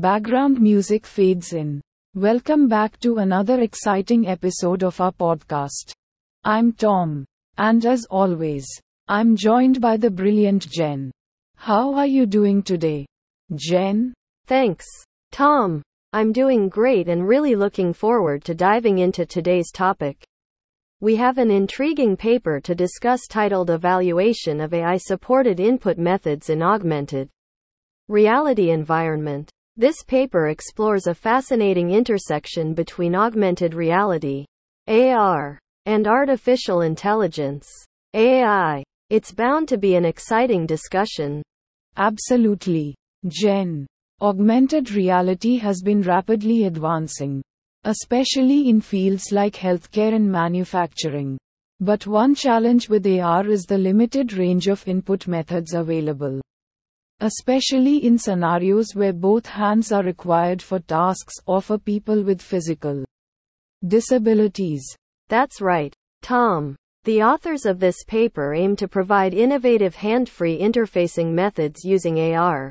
Background music fades in. Welcome back to another exciting episode of our podcast. I'm Tom. And as always, I'm joined by the brilliant Jen. How are you doing today? Jen? Thanks, Tom. I'm doing great and really looking forward to diving into today's topic. We have an intriguing paper to discuss titled Evaluation of AI Supported Input Methods in Augmented Reality Environment. This paper explores a fascinating intersection between augmented reality, AR, and artificial intelligence, AI. It's bound to be an exciting discussion. Absolutely. Jen. Augmented reality has been rapidly advancing, especially in fields like healthcare and manufacturing. But one challenge with AR is the limited range of input methods available especially in scenarios where both hands are required for tasks or for people with physical disabilities. That's right, Tom. The authors of this paper aim to provide innovative hand-free interfacing methods using AR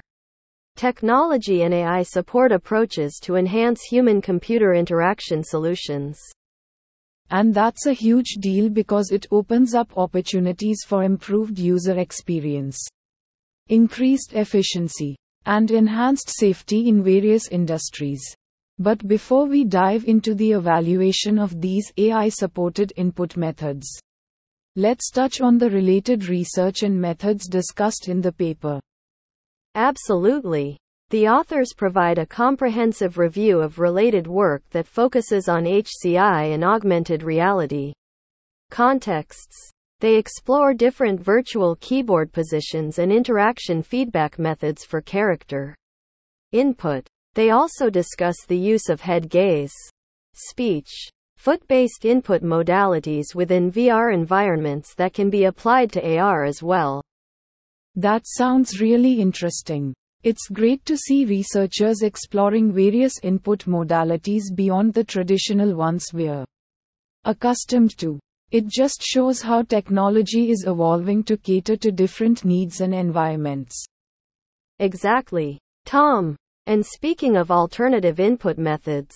technology and AI support approaches to enhance human-computer interaction solutions. And that's a huge deal because it opens up opportunities for improved user experience increased efficiency, and enhanced safety in various industries. But before we dive into the evaluation of these AI supported input methods, let's touch on the related research and methods discussed in the paper. Absolutely. The authors provide a comprehensive review of related work that focuses on HCI and augmented reality contexts. They explore different virtual keyboard positions and interaction feedback methods for character input. They also discuss the use of head gaze, speech, foot based input modalities within VR environments that can be applied to AR as well. That sounds really interesting. It's great to see researchers exploring various input modalities beyond the traditional ones we're accustomed to. It just shows how technology is evolving to cater to different needs and environments. Exactly. Tom. And speaking of alternative input methods,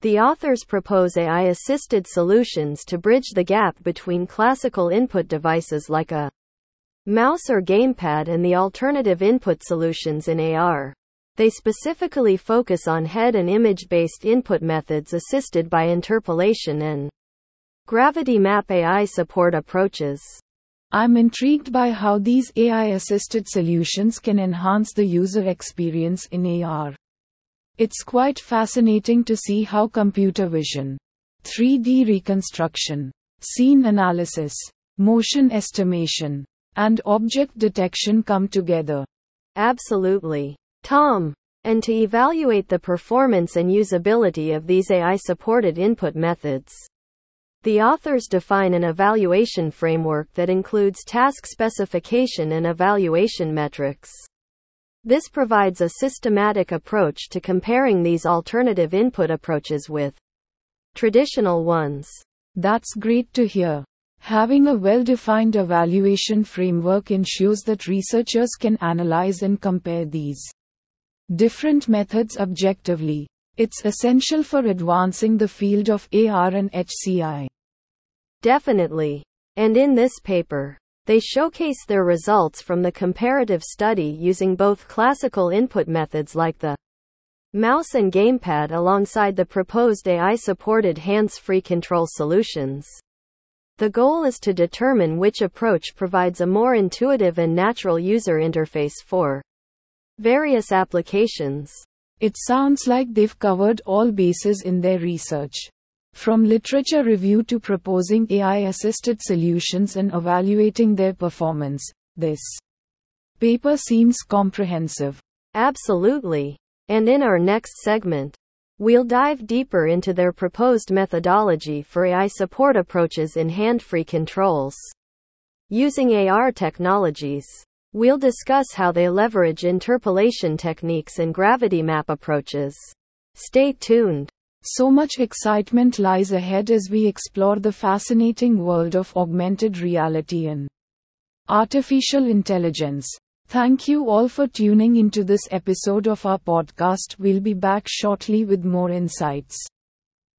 the authors propose AI assisted solutions to bridge the gap between classical input devices like a mouse or gamepad and the alternative input solutions in AR. They specifically focus on head and image based input methods assisted by interpolation and Gravity Map AI support approaches. I'm intrigued by how these AI assisted solutions can enhance the user experience in AR. It's quite fascinating to see how computer vision, 3D reconstruction, scene analysis, motion estimation, and object detection come together. Absolutely. Tom. And to evaluate the performance and usability of these AI supported input methods. The authors define an evaluation framework that includes task specification and evaluation metrics. This provides a systematic approach to comparing these alternative input approaches with traditional ones. That's great to hear. Having a well defined evaluation framework ensures that researchers can analyze and compare these different methods objectively. It's essential for advancing the field of AR and HCI. Definitely. And in this paper, they showcase their results from the comparative study using both classical input methods like the mouse and gamepad alongside the proposed AI supported hands free control solutions. The goal is to determine which approach provides a more intuitive and natural user interface for various applications. It sounds like they've covered all bases in their research. From literature review to proposing AI assisted solutions and evaluating their performance, this paper seems comprehensive. Absolutely. And in our next segment, we'll dive deeper into their proposed methodology for AI support approaches in hand free controls. Using AR technologies, we'll discuss how they leverage interpolation techniques and gravity map approaches. Stay tuned. So much excitement lies ahead as we explore the fascinating world of augmented reality and Artificial Intelligence. Thank you all for tuning into this episode of our podcast. We'll be back shortly with more insights.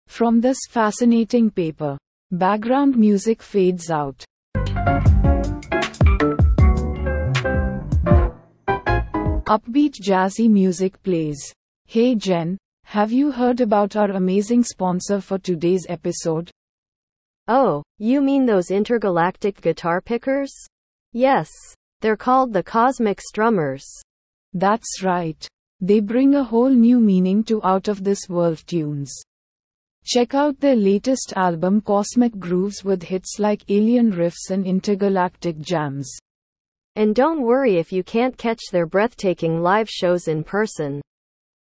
From this fascinating paper, background music fades out. Upbeat jazzy music plays. Hey Jen, have you heard about our amazing sponsor for today's episode? Oh, you mean those intergalactic guitar pickers? Yes. They're called the Cosmic Strummers. That's right. They bring a whole new meaning to out of this world tunes. Check out their latest album Cosmic Grooves with hits like Alien Riffs and Intergalactic Jams. And don't worry if you can't catch their breathtaking live shows in person.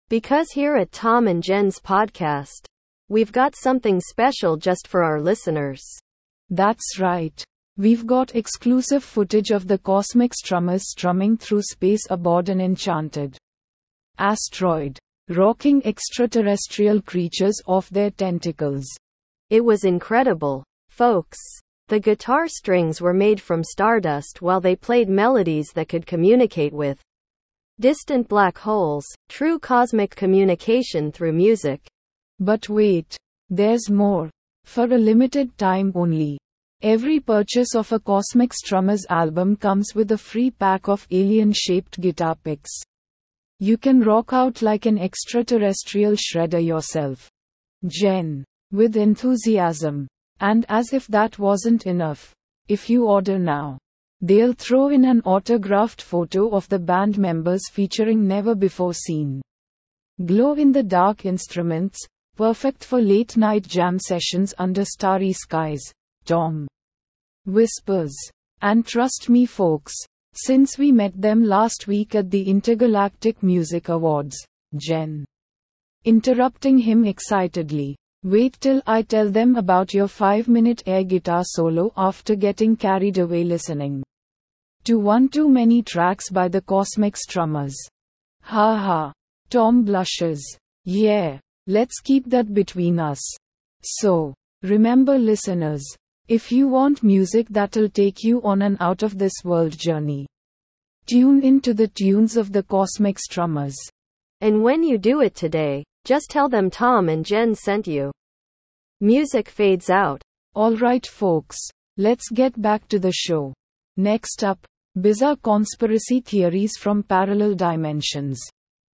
Because here at Tom and Jen's podcast, we've got something special just for our listeners. That's right. We've got exclusive footage of the cosmic strummers strumming through space aboard an enchanted asteroid, rocking extraterrestrial creatures off their tentacles. It was incredible, folks. The guitar strings were made from stardust while they played melodies that could communicate with distant black holes, true cosmic communication through music. But wait, there's more. For a limited time only. Every purchase of a Cosmic Strummers album comes with a free pack of alien shaped guitar picks. You can rock out like an extraterrestrial shredder yourself. Jen. With enthusiasm. And as if that wasn't enough, if you order now, they'll throw in an autographed photo of the band members featuring never before seen glow in the dark instruments, perfect for late night jam sessions under starry skies. Tom whispers. And trust me, folks, since we met them last week at the Intergalactic Music Awards, Jen. Interrupting him excitedly. Wait till I tell them about your 5 minute air guitar solo after getting carried away listening to one too many tracks by the Cosmic Strummers. Ha ha. Tom blushes. Yeah, let's keep that between us. So, remember listeners, if you want music that'll take you on an out of this world journey, tune into the tunes of the Cosmic Strummers. And when you do it today, just tell them Tom and Jen sent you. Music fades out. Alright, folks, let's get back to the show. Next up, bizarre conspiracy theories from parallel dimensions.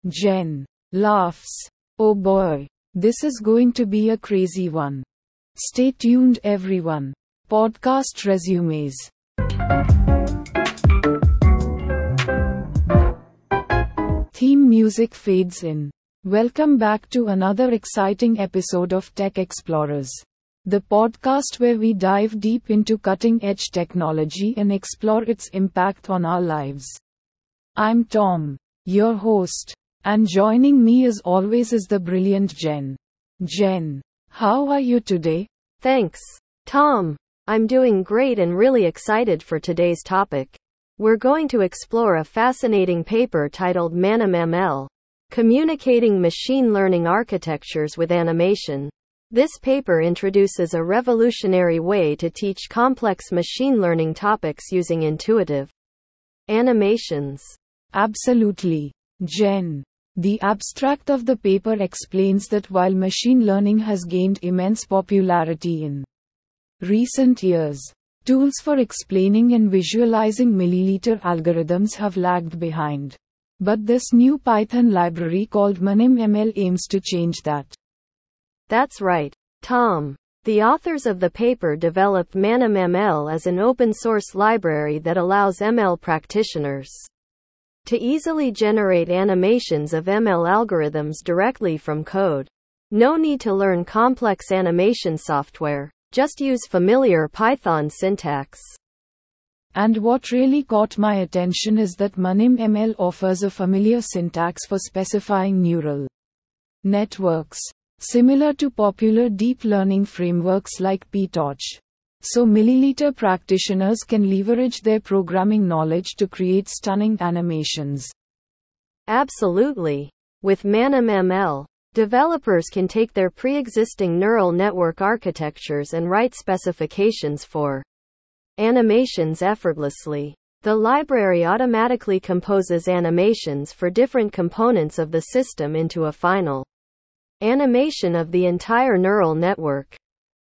Jen laughs. Oh boy, this is going to be a crazy one. Stay tuned, everyone. Podcast resumes. Theme music fades in. Welcome back to another exciting episode of Tech Explorers, the podcast where we dive deep into cutting edge technology and explore its impact on our lives. I'm Tom, your host, and joining me as always is the brilliant Jen. Jen, how are you today? Thanks, Tom. I'm doing great and really excited for today's topic. We're going to explore a fascinating paper titled ManimML Communicating Machine Learning Architectures with Animation. This paper introduces a revolutionary way to teach complex machine learning topics using intuitive animations. Absolutely. Jen. The abstract of the paper explains that while machine learning has gained immense popularity in recent years, tools for explaining and visualizing milliliter algorithms have lagged behind. But this new Python library called ManimML aims to change that. That's right, Tom. The authors of the paper developed ManimML as an open source library that allows ML practitioners to easily generate animations of ML algorithms directly from code. No need to learn complex animation software, just use familiar Python syntax. And what really caught my attention is that ManimML offers a familiar syntax for specifying neural networks, similar to popular deep learning frameworks like PyTorch. So milliliter practitioners can leverage their programming knowledge to create stunning animations. Absolutely. With ManimML, developers can take their pre-existing neural network architectures and write specifications for animations effortlessly. The library automatically composes animations for different components of the system into a final animation of the entire neural network.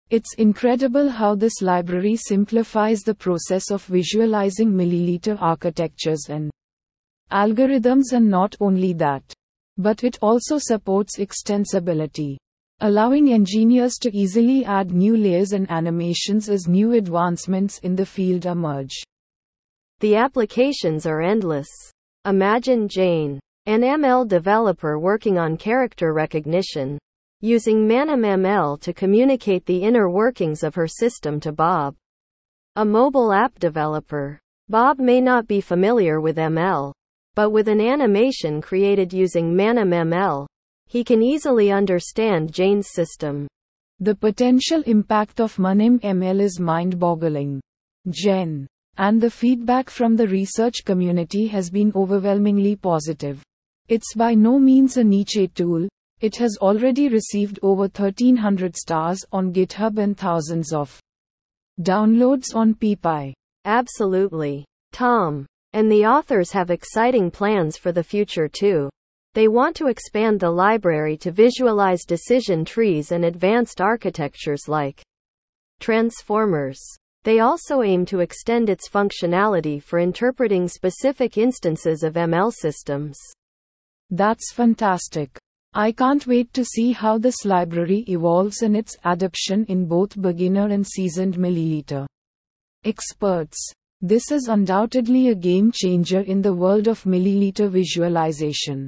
It's incredible how this library simplifies the process of visualizing milliliter architectures and algorithms and not only that, but it also supports extensibility, allowing engineers to easily add new layers and animations as new advancements in the field emerge. The applications are endless. Imagine Jane, an ML developer working on character recognition, using ManimML to communicate the inner workings of her system to Bob, a mobile app developer. Bob may not be familiar with ML, but with an animation created using ManimML, he can easily understand Jane's system. The potential impact of ManimML is mind boggling. Jen and the feedback from the research community has been overwhelmingly positive. It's by no means a niche tool, it has already received over 1300 stars on GitHub and thousands of downloads on PyPI. Absolutely. Tom. And the authors have exciting plans for the future too. They want to expand the library to visualize decision trees and advanced architectures like transformers. They also aim to extend its functionality for interpreting specific instances of ML systems. That's fantastic. I can't wait to see how this library evolves and its adoption in both beginner and seasoned milliliter experts. This is undoubtedly a game changer in the world of milliliter visualization.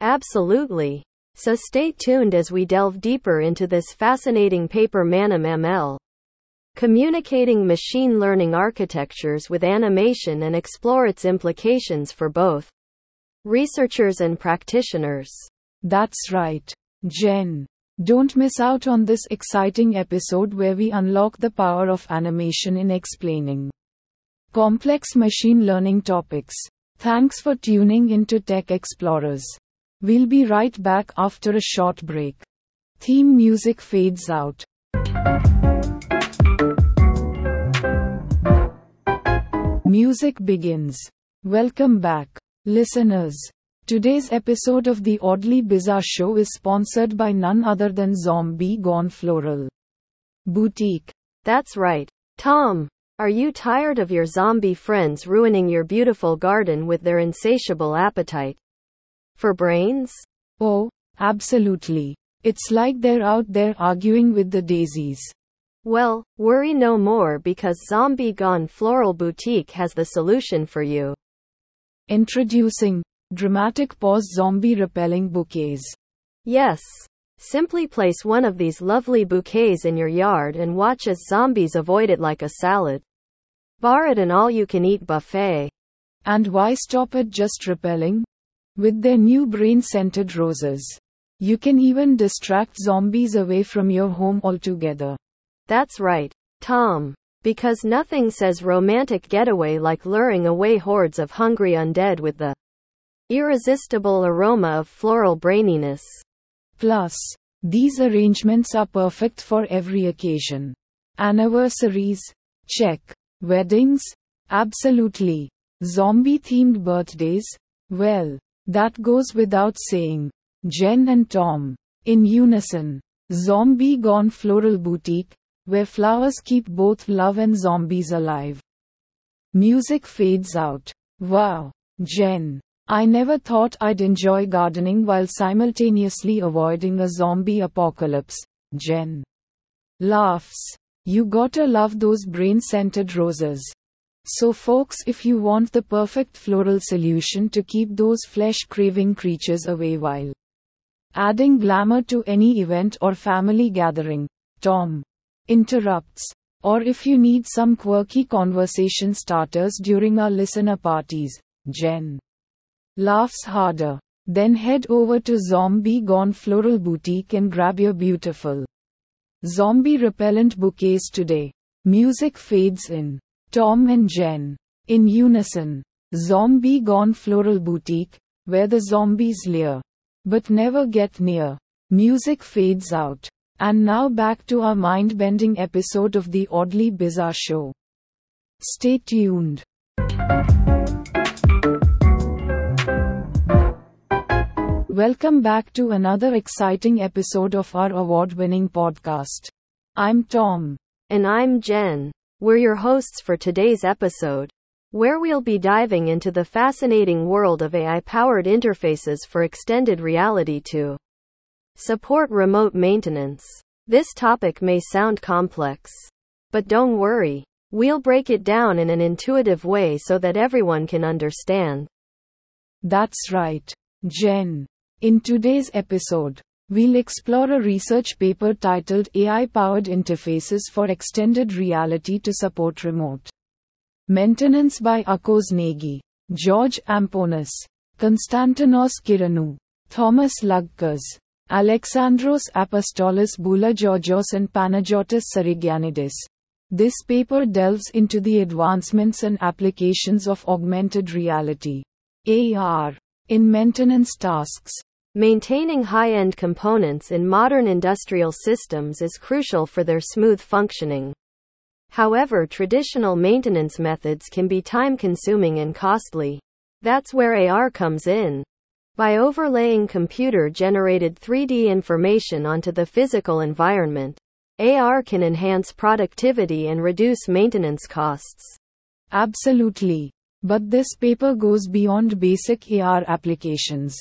Absolutely. So stay tuned as we delve deeper into this fascinating paper ManimML communicating machine learning architectures with animation and explore its implications for both researchers and practitioners. That's right. Jen. Don't miss out on this exciting episode where we unlock the power of animation in explaining complex machine learning topics. Thanks for tuning into Tech Explorers. We'll be right back after a short break. Theme music fades out. Music begins. Welcome back, listeners. Today's episode of the Oddly Bizarre Show is sponsored by none other than Zombie Gone Floral Boutique. That's right. Tom, are you tired of your zombie friends ruining your beautiful garden with their insatiable appetite for brains? Oh, absolutely. It's like they're out there arguing with the daisies. Well, worry no more because Zombie Gone Floral Boutique has the solution for you. Introducing dramatic pause zombie repelling bouquets. Yes. Simply place one of these lovely bouquets in your yard and watch as zombies avoid it like a salad. Bar at an all you can eat buffet. And why stop at just repelling? With their new brain scented roses. You can even distract zombies away from your home altogether. That's right, Tom. Because nothing says romantic getaway like luring away hordes of hungry undead with the irresistible aroma of floral braininess. Plus, these arrangements are perfect for every occasion. Anniversaries? Check. Weddings? Absolutely. Zombie themed birthdays? Well, that goes without saying. Jen and Tom. In unison. Zombie Gone Floral Boutique, where flowers keep both love and zombies alive. Music fades out. Wow, Jen. I never thought I'd enjoy gardening while simultaneously avoiding a zombie apocalypse. Jen. Laughs. You gotta love those brain scented roses. So, folks, if you want the perfect floral solution to keep those flesh craving creatures away while adding glamour to any event or family gathering, Tom interrupts. Or if you need some quirky conversation starters during our listener parties, Jen laughs harder. Then head over to Zombie Gone Floral Boutique and grab your beautiful zombie repellent bouquets today. Music fades in. Tom and Jen. In unison. Zombie Gone Floral Boutique, where the zombies leer. But never get near. Music fades out. And now back to our mind bending episode of the Oddly Bizarre Show. Stay tuned. Welcome back to another exciting episode of our award winning podcast. I'm Tom. And I'm Jen. We're your hosts for today's episode, where we'll be diving into the fascinating world of AI powered interfaces for extended reality to support remote maintenance. This topic may sound complex, but don't worry. We'll break it down in an intuitive way so that everyone can understand. That's right, Jen. In today's episode, we'll explore a research paper titled AI Powered Interfaces for Extended Reality to Support Remote Maintenance by Akos Nagy, George Amponis, Konstantinos Kyranou, Thomas Lagkas, Alexandros Apostolos Boulogeorgos and Panagiotis Sarigiannidis. This paper delves into the advancements and applications of augmented reality AR in maintenance tasks. Maintaining high end components in modern industrial systems is crucial for their smooth functioning. However, traditional maintenance methods can be time consuming and costly. That's where AR comes in. By overlaying computer generated 3D information onto the physical environment, AR can enhance productivity and reduce maintenance costs. Absolutely. But this paper goes beyond basic AR applications.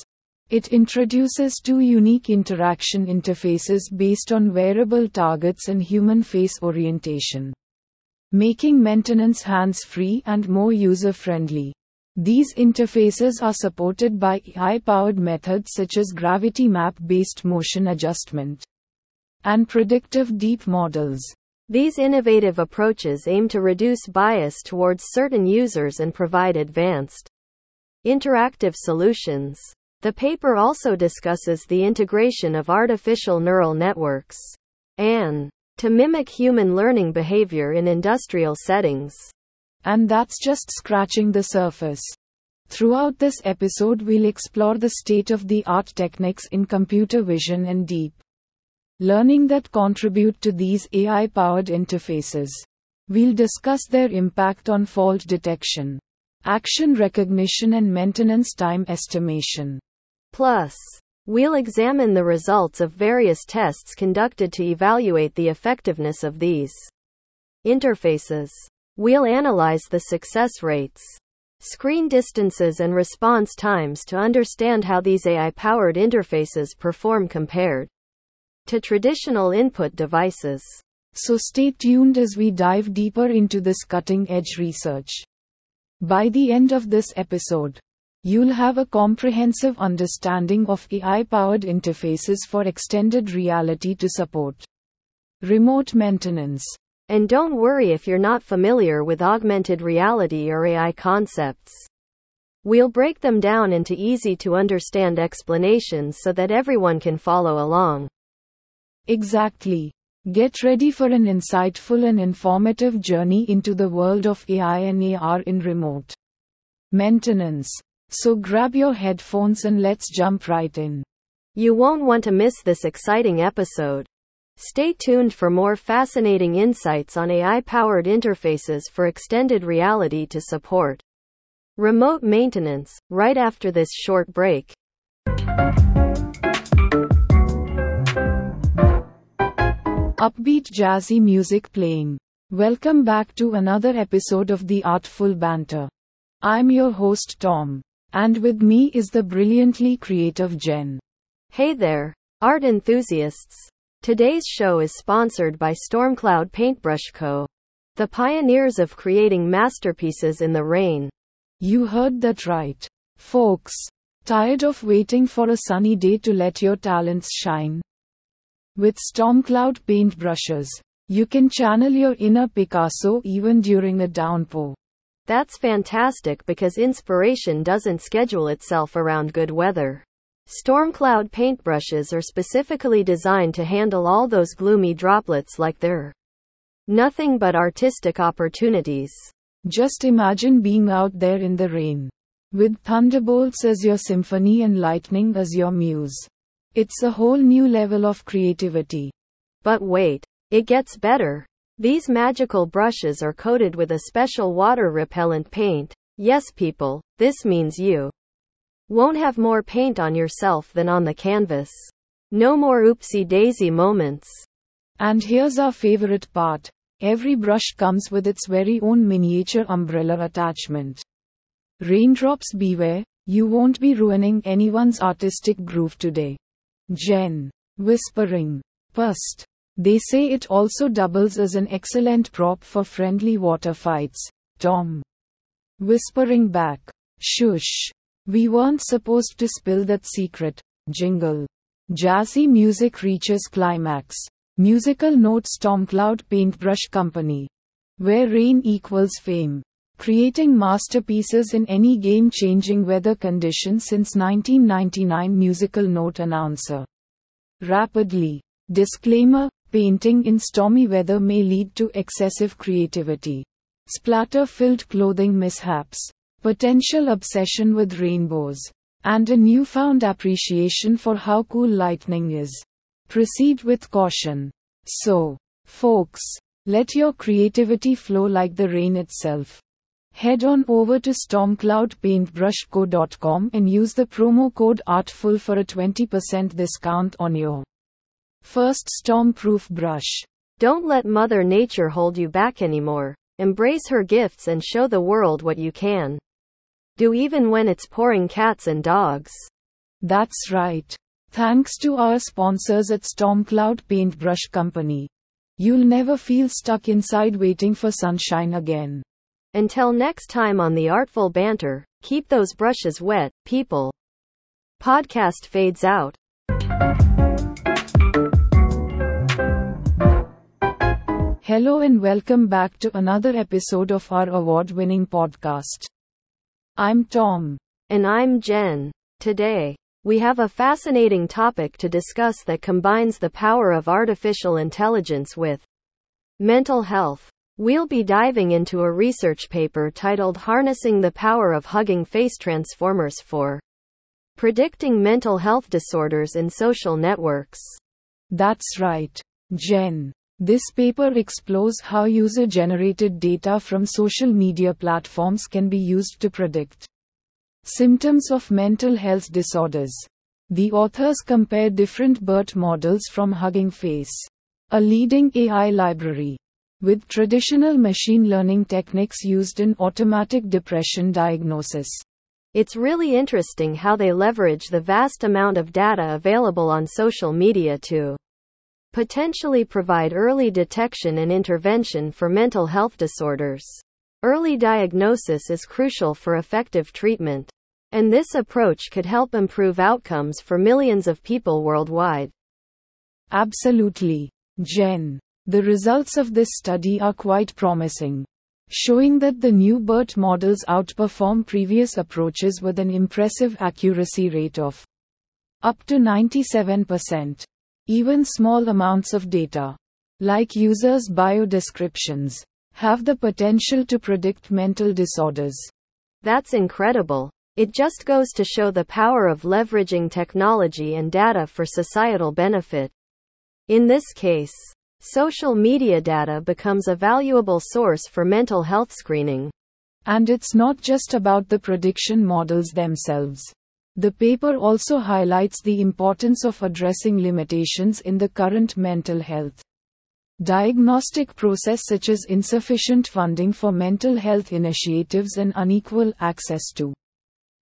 It introduces two unique interaction interfaces based on wearable targets and human face orientation, making maintenance hands free and more user friendly. These interfaces are supported by AI powered methods such as gravity map based motion adjustment and predictive deep models. These innovative approaches aim to reduce bias towards certain users and provide advanced interactive solutions. The paper also discusses the integration of artificial neural networks and to mimic human learning behavior in industrial settings. And that's just scratching the surface. Throughout this episode, we'll explore the state of the art techniques in computer vision and deep learning that contribute to these AI powered interfaces. We'll discuss their impact on fault detection, action recognition, and maintenance time estimation. Plus, we'll examine the results of various tests conducted to evaluate the effectiveness of these interfaces. We'll analyze the success rates, screen distances, and response times to understand how these AI powered interfaces perform compared to traditional input devices. So stay tuned as we dive deeper into this cutting edge research. By the end of this episode, you'll have a comprehensive understanding of AI powered interfaces for extended reality to support remote maintenance. And don't worry if you're not familiar with augmented reality or AI concepts. We'll break them down into easy to understand explanations so that everyone can follow along. Exactly. Get ready for an insightful and informative journey into the world of AI and AR in remote maintenance. So grab your headphones and let's jump right in. You won't want to miss this exciting episode. Stay tuned for more fascinating insights on AI powered interfaces for extended reality to support remote maintenance right after this short break. upbeat jazzy music playing. Welcome back to another episode of The Artful Banter. I'm your host Tom, and with me is the brilliantly creative Jen. Hey there, art enthusiasts. Today's show is sponsored by Stormcloud Paintbrush Co., the pioneers of creating masterpieces in the rain. You heard that right, folks. Tired of waiting for a sunny day to let your talents shine? With Stormcloud paintbrushes, you can channel your inner Picasso even during a downpour. That's fantastic because inspiration doesn't schedule itself around good weather. Stormcloud paintbrushes are specifically designed to handle all those gloomy droplets like they're nothing but artistic opportunities. Just imagine being out there in the rain. With thunderbolts as your symphony and lightning as your muse. It's a whole new level of creativity. But wait, it gets better. These magical brushes are coated with a special water repellent paint. Yes, people, this means you won't have more paint on yourself than on the canvas. No more oopsie daisy moments. And here's our favorite part every brush comes with its very own miniature umbrella attachment. Raindrops beware, you won't be ruining anyone's artistic groove today. Jen. Whispering. Pust. They say it also doubles as an excellent prop for friendly water fights. Tom. Whispering back. Shush. We weren't supposed to spill that secret. Jingle. Jazzy music reaches climax. Musical notes Stormcloud Paintbrush Company. Where rain equals fame. Creating masterpieces in any game changing weather condition since 1999 musical note announcer. Rapidly. Disclaimer Painting in stormy weather may lead to excessive creativity. Splatter filled clothing mishaps. Potential obsession with rainbows. And a newfound appreciation for how cool lightning is. Proceed with caution. So, folks, let your creativity flow like the rain itself. Head on over to stormcloudpaintbrushco.com and use the promo code ARTFUL for a 20% discount on your first storm-proof brush. Don't let Mother Nature hold you back anymore. Embrace her gifts and show the world what you can. Do even when it's pouring cats and dogs. That's right. Thanks to our sponsors at Stormcloud Paintbrush Company. You'll never feel stuck inside waiting for sunshine again. Until next time on the Artful Banter, keep those brushes wet, people. Podcast fades out. Hello and welcome back to another episode of our award winning podcast. I'm Tom. And I'm Jen. Today, we have a fascinating topic to discuss that combines the power of artificial intelligence with mental health. We'll be diving into a research paper titled Harnessing the Power of Hugging Face Transformers for Predicting Mental Health Disorders in Social Networks. That's right, Jen. This paper explores how user generated data from social media platforms can be used to predict symptoms of mental health disorders. The authors compare different BERT models from Hugging Face, a leading AI library, with traditional machine learning techniques used in automatic depression diagnosis. It's really interesting how they leverage the vast amount of data available on social media to potentially provide early detection and intervention for mental health disorders. Early diagnosis is crucial for effective treatment. And this approach could help improve outcomes for millions of people worldwide. Absolutely, Jen. The results of this study are quite promising, showing that the new BERT models outperform previous approaches with an impressive accuracy rate of up to 97%. Even small amounts of data, like users' bio descriptions, have the potential to predict mental disorders. That's incredible. It just goes to show the power of leveraging technology and data for societal benefit. In this case, social media data becomes a valuable source for mental health screening. And it's not just about the prediction models themselves. The paper also highlights the importance of addressing limitations in the current mental health diagnostic process such as insufficient funding for mental health initiatives and unequal access to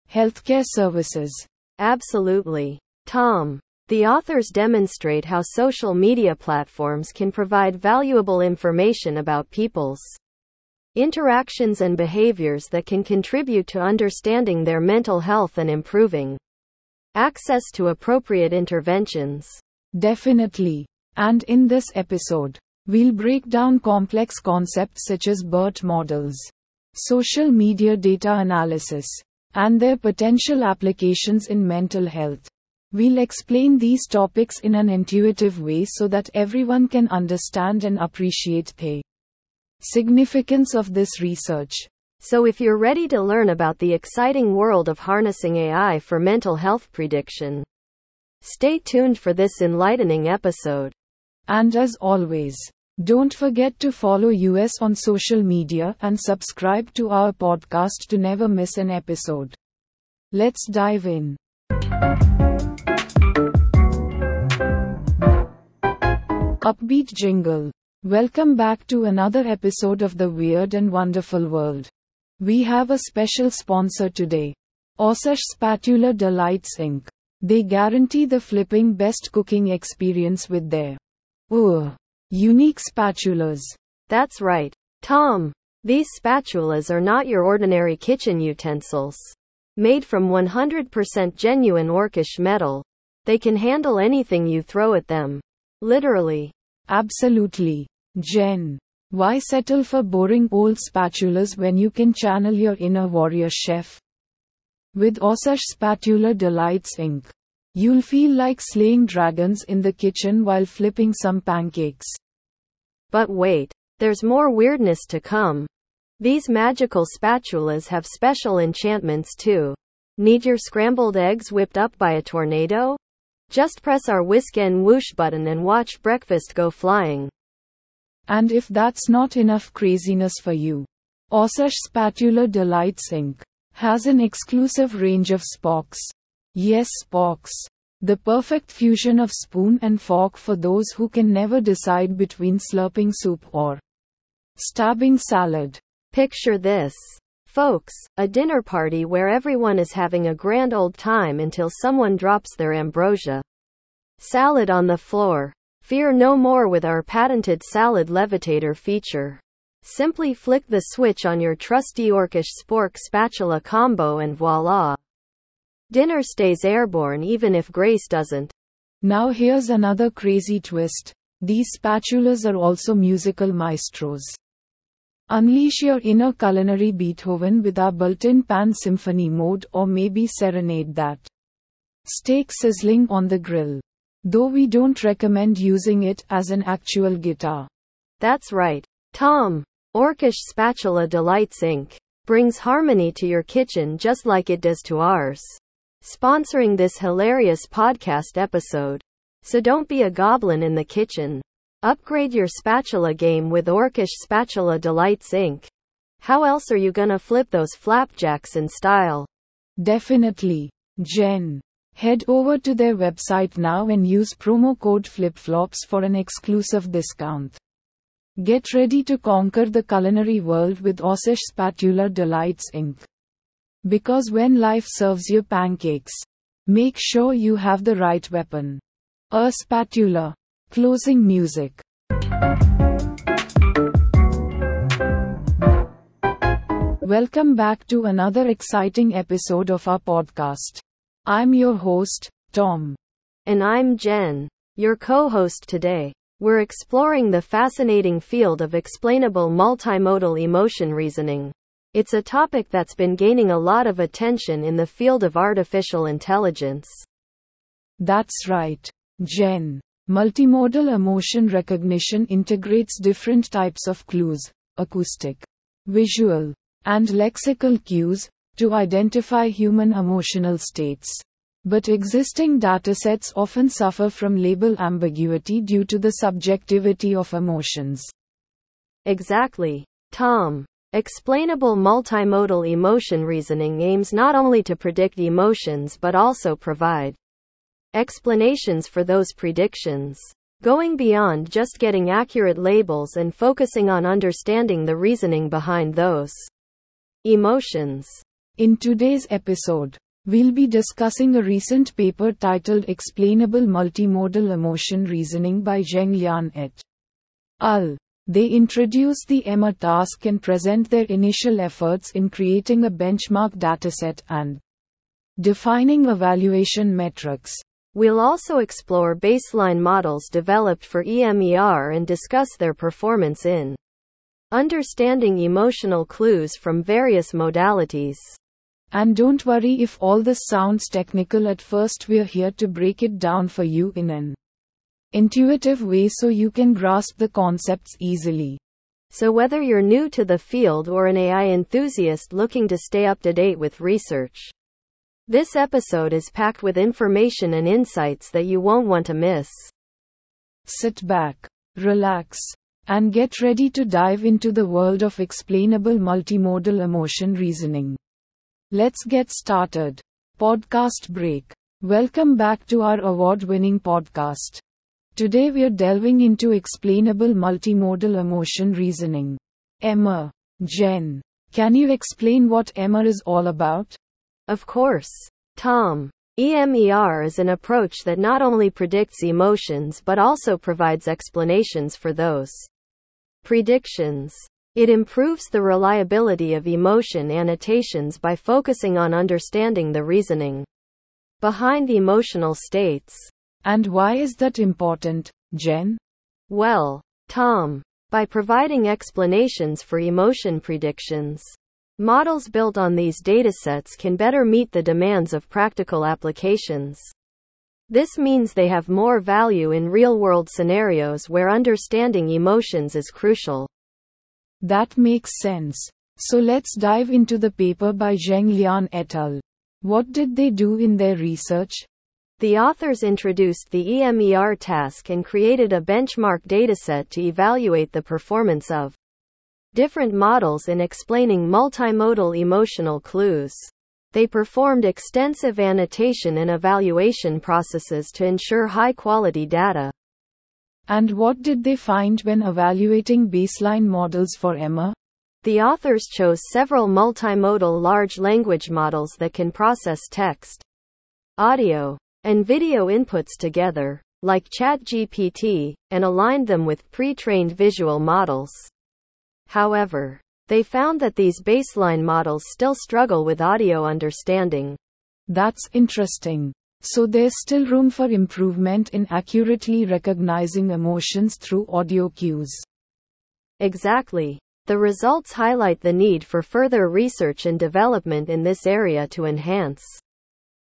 healthcare services. Absolutely. Tom. The authors demonstrate how social media platforms can provide valuable information about people's interactions and behaviors that can contribute to understanding their mental health and improving access to appropriate interventions. Definitely. And in this episode, we'll break down complex concepts such as BERT models, social media data analysis, and their potential applications in mental health. We'll explain these topics in an intuitive way so that everyone can understand and appreciate the Significance of this research. So, if you're ready to learn about the exciting world of harnessing AI for mental health prediction, stay tuned for this enlightening episode. And as always, Don't forget to follow us on social media and subscribe to our podcast to never miss an episode. Let's dive in. Upbeat jingle. Welcome back to another episode of the Weird and Wonderful World. We have a special sponsor today. Oshkosh Spatula Delights Inc. They guarantee the flipping best cooking experience with their unique spatulas. That's right, Tom. These spatulas are not your ordinary kitchen utensils. Made from 100% genuine Orkish metal, they can handle anything you throw at them. Literally. Absolutely. Jen. Why settle for boring old spatulas when you can channel your inner warrior chef? With Oshkosh Spatula Delights Inc. You'll feel like slaying dragons in the kitchen while flipping some pancakes. But wait, there's more weirdness to come. These magical spatulas have special enchantments too. Need your scrambled eggs whipped up by a tornado? Just press our whisk and whoosh button and watch breakfast go flying. And if that's not enough craziness for you, Oshkosh Spatula Delights Inc. has an exclusive range of sporks. Yes, sporks. The perfect fusion of spoon and fork for those who can never decide between slurping soup or stabbing salad. Picture this. Folks, a dinner party where everyone is having a grand old time until someone drops their ambrosia. Salad on the floor. Fear no more with our patented salad levitator feature. Simply flick the switch on your trusty Orkish spork spatula combo and voila. Dinner stays airborne even if Grace doesn't. Now here's another crazy twist. These spatulas are also musical maestros. Unleash your inner culinary Beethoven with our built-in pan symphony mode or maybe serenade that steak sizzling on the grill. Though we don't recommend using it as an actual guitar. That's right. Tom. Orkish Spatula Delights Inc. brings harmony to your kitchen just like it does to ours. Sponsoring this hilarious podcast episode. So don't be a goblin in the kitchen. Upgrade your spatula game with Orkish Spatula Delights Inc. How else are you gonna flip those flapjacks in style? Definitely. Jen. Head over to their website now and use promo code FlipFlops for an exclusive discount. Get ready to conquer the culinary world with Oshkosh Spatula Delights Inc. Because when life serves you pancakes, make sure you have the right weapon. A spatula. Closing music. Welcome back to another exciting episode of our podcast. I'm your host, Tom. And I'm Jen, your co host today. We're exploring the fascinating field of explainable multimodal emotion reasoning. It's a topic that's been gaining a lot of attention in the field of artificial intelligence. That's right, Jen. Multimodal emotion recognition integrates different types of clues, acoustic, visual, and lexical cues, to identify human emotional states. But existing datasets often suffer from label ambiguity due to the subjectivity of emotions. Exactly. Tom. Explainable multimodal emotion reasoning aims not only to predict emotions but also provide explanations for those predictions. Going beyond just getting accurate labels and focusing on understanding the reasoning behind those emotions. In today's episode, we'll be discussing a recent paper titled Explainable Multimodal Emotion Reasoning by Zheng Lian et al. They introduce the EMER task and present their initial efforts in creating a benchmark dataset and defining evaluation metrics. We'll also explore baseline models developed for EMER and discuss their performance in understanding emotional clues from various modalities. And don't worry if all this sounds technical at first, we're here to break it down for you in an intuitive way so you can grasp the concepts easily. So, whether you're new to the field or an AI enthusiast looking to stay up to date with research, this episode is packed with information and insights that you won't want to miss. Sit back, relax, and get ready to dive into the world of explainable multimodal emotion reasoning. Let's get started. Podcast break. Welcome back to our award winning podcast. Today we're delving into explainable multimodal emotion reasoning. Emma, Jen, can you explain what Emma is all about? Of course. Tom. EMER is an approach that not only predicts emotions but also provides explanations for those predictions. It improves the reliability of emotion annotations by focusing on understanding the reasoning behind the emotional states. And why is that important, Jen? Well, Tom, by providing explanations for emotion predictions, models built on these datasets can better meet the demands of practical applications. This means they have more value in real world scenarios where understanding emotions is crucial. That makes sense. So let's dive into the paper by Zheng Lian et al. What did they do in their research? The authors introduced the EMER task and created a benchmark dataset to evaluate the performance of different models in explaining multimodal emotional clues. They performed extensive annotation and evaluation processes to ensure high quality data. And what did they find when evaluating baseline models for EMER? The authors chose several multimodal large language models that can process text, audio, and video inputs together, like ChatGPT, and aligned them with pre trained visual models. However, they found that these baseline models still struggle with audio understanding. That's interesting. So there's still room for improvement in accurately recognizing emotions through audio cues. Exactly. The results highlight the need for further research and development in this area to enhance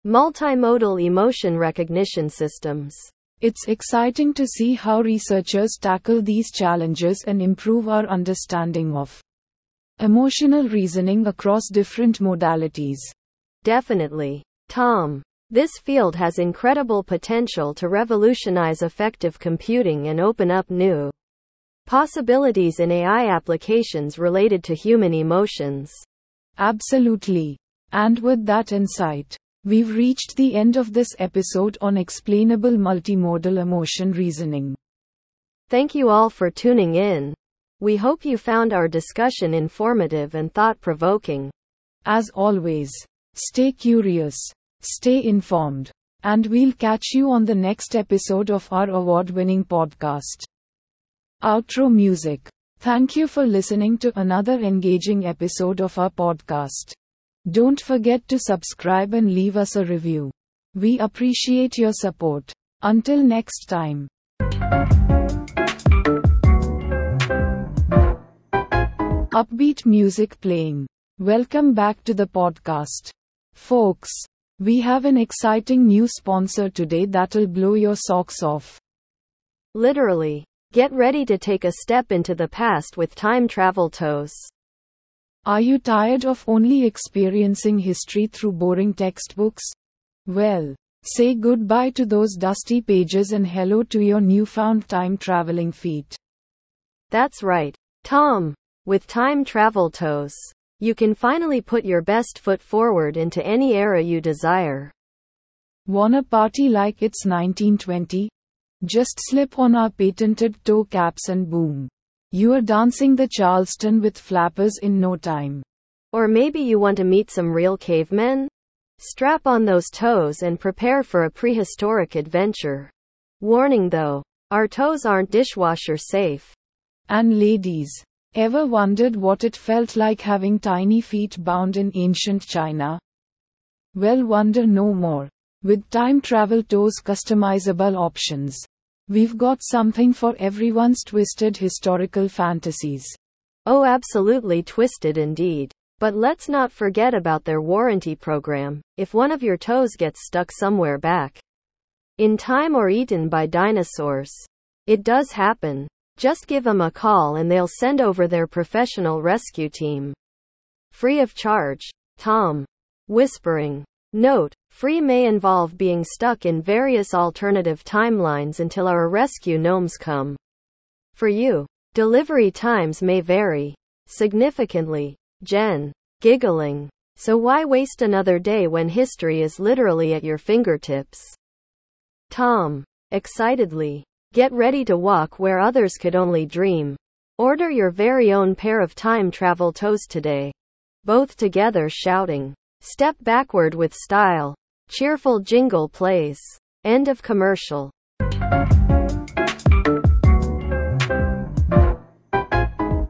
multimodal emotion recognition systems. It's exciting to see how researchers tackle these challenges and improve our understanding of emotional reasoning across different modalities. Definitely. Tom. This field has incredible potential to revolutionize effective computing and open up new possibilities in AI applications related to human emotions. Absolutely. And with that insight, we've reached the end of this episode on explainable multimodal emotion reasoning. Thank you all for tuning in. We hope you found our discussion informative and thought provoking. As always, stay curious, stay informed, and we'll catch you on the next episode of our award winning podcast. Outro music. Thank you for listening to another engaging episode of our podcast. Don't forget to subscribe and leave us a review. We appreciate your support. Until next time. Upbeat music playing. Welcome back to the podcast. Folks, we have an exciting new sponsor today that'll blow your socks off. Literally. Get ready to take a step into the past with time travel toes. Are you tired of only experiencing history through boring textbooks? Well, say goodbye to those dusty pages and hello to your newfound time traveling feet. That's right, Tom. With time travel toes, you can finally put your best foot forward into any era you desire. Wanna party like it's 1920? Just slip on our patented toe caps and boom. You're dancing the Charleston with flappers in no time. Or maybe you want to meet some real cavemen? Strap on those toes and prepare for a prehistoric adventure. Warning though, our toes aren't dishwasher safe. And ladies, ever wondered what it felt like having tiny feet bound in ancient China? Well, wonder no more. With time travel toes customizable options. We've got something for everyone's twisted historical fantasies. Oh, absolutely twisted indeed. But let's not forget about their warranty program. If one of your toes gets stuck somewhere back in time or eaten by dinosaurs, it does happen. Just give them a call and they'll send over their professional rescue team. Free of charge. Tom. Whispering. Note, free may involve being stuck in various alternative timelines until our rescue gnomes come for you. Delivery times may vary significantly. Jen. Giggling. So why waste another day when history is literally at your fingertips? Tom. Excitedly. Get ready to walk where others could only dream. Order your very own pair of time travel toes today. Both together shouting. Step backward with style. Cheerful jingle plays. End of commercial.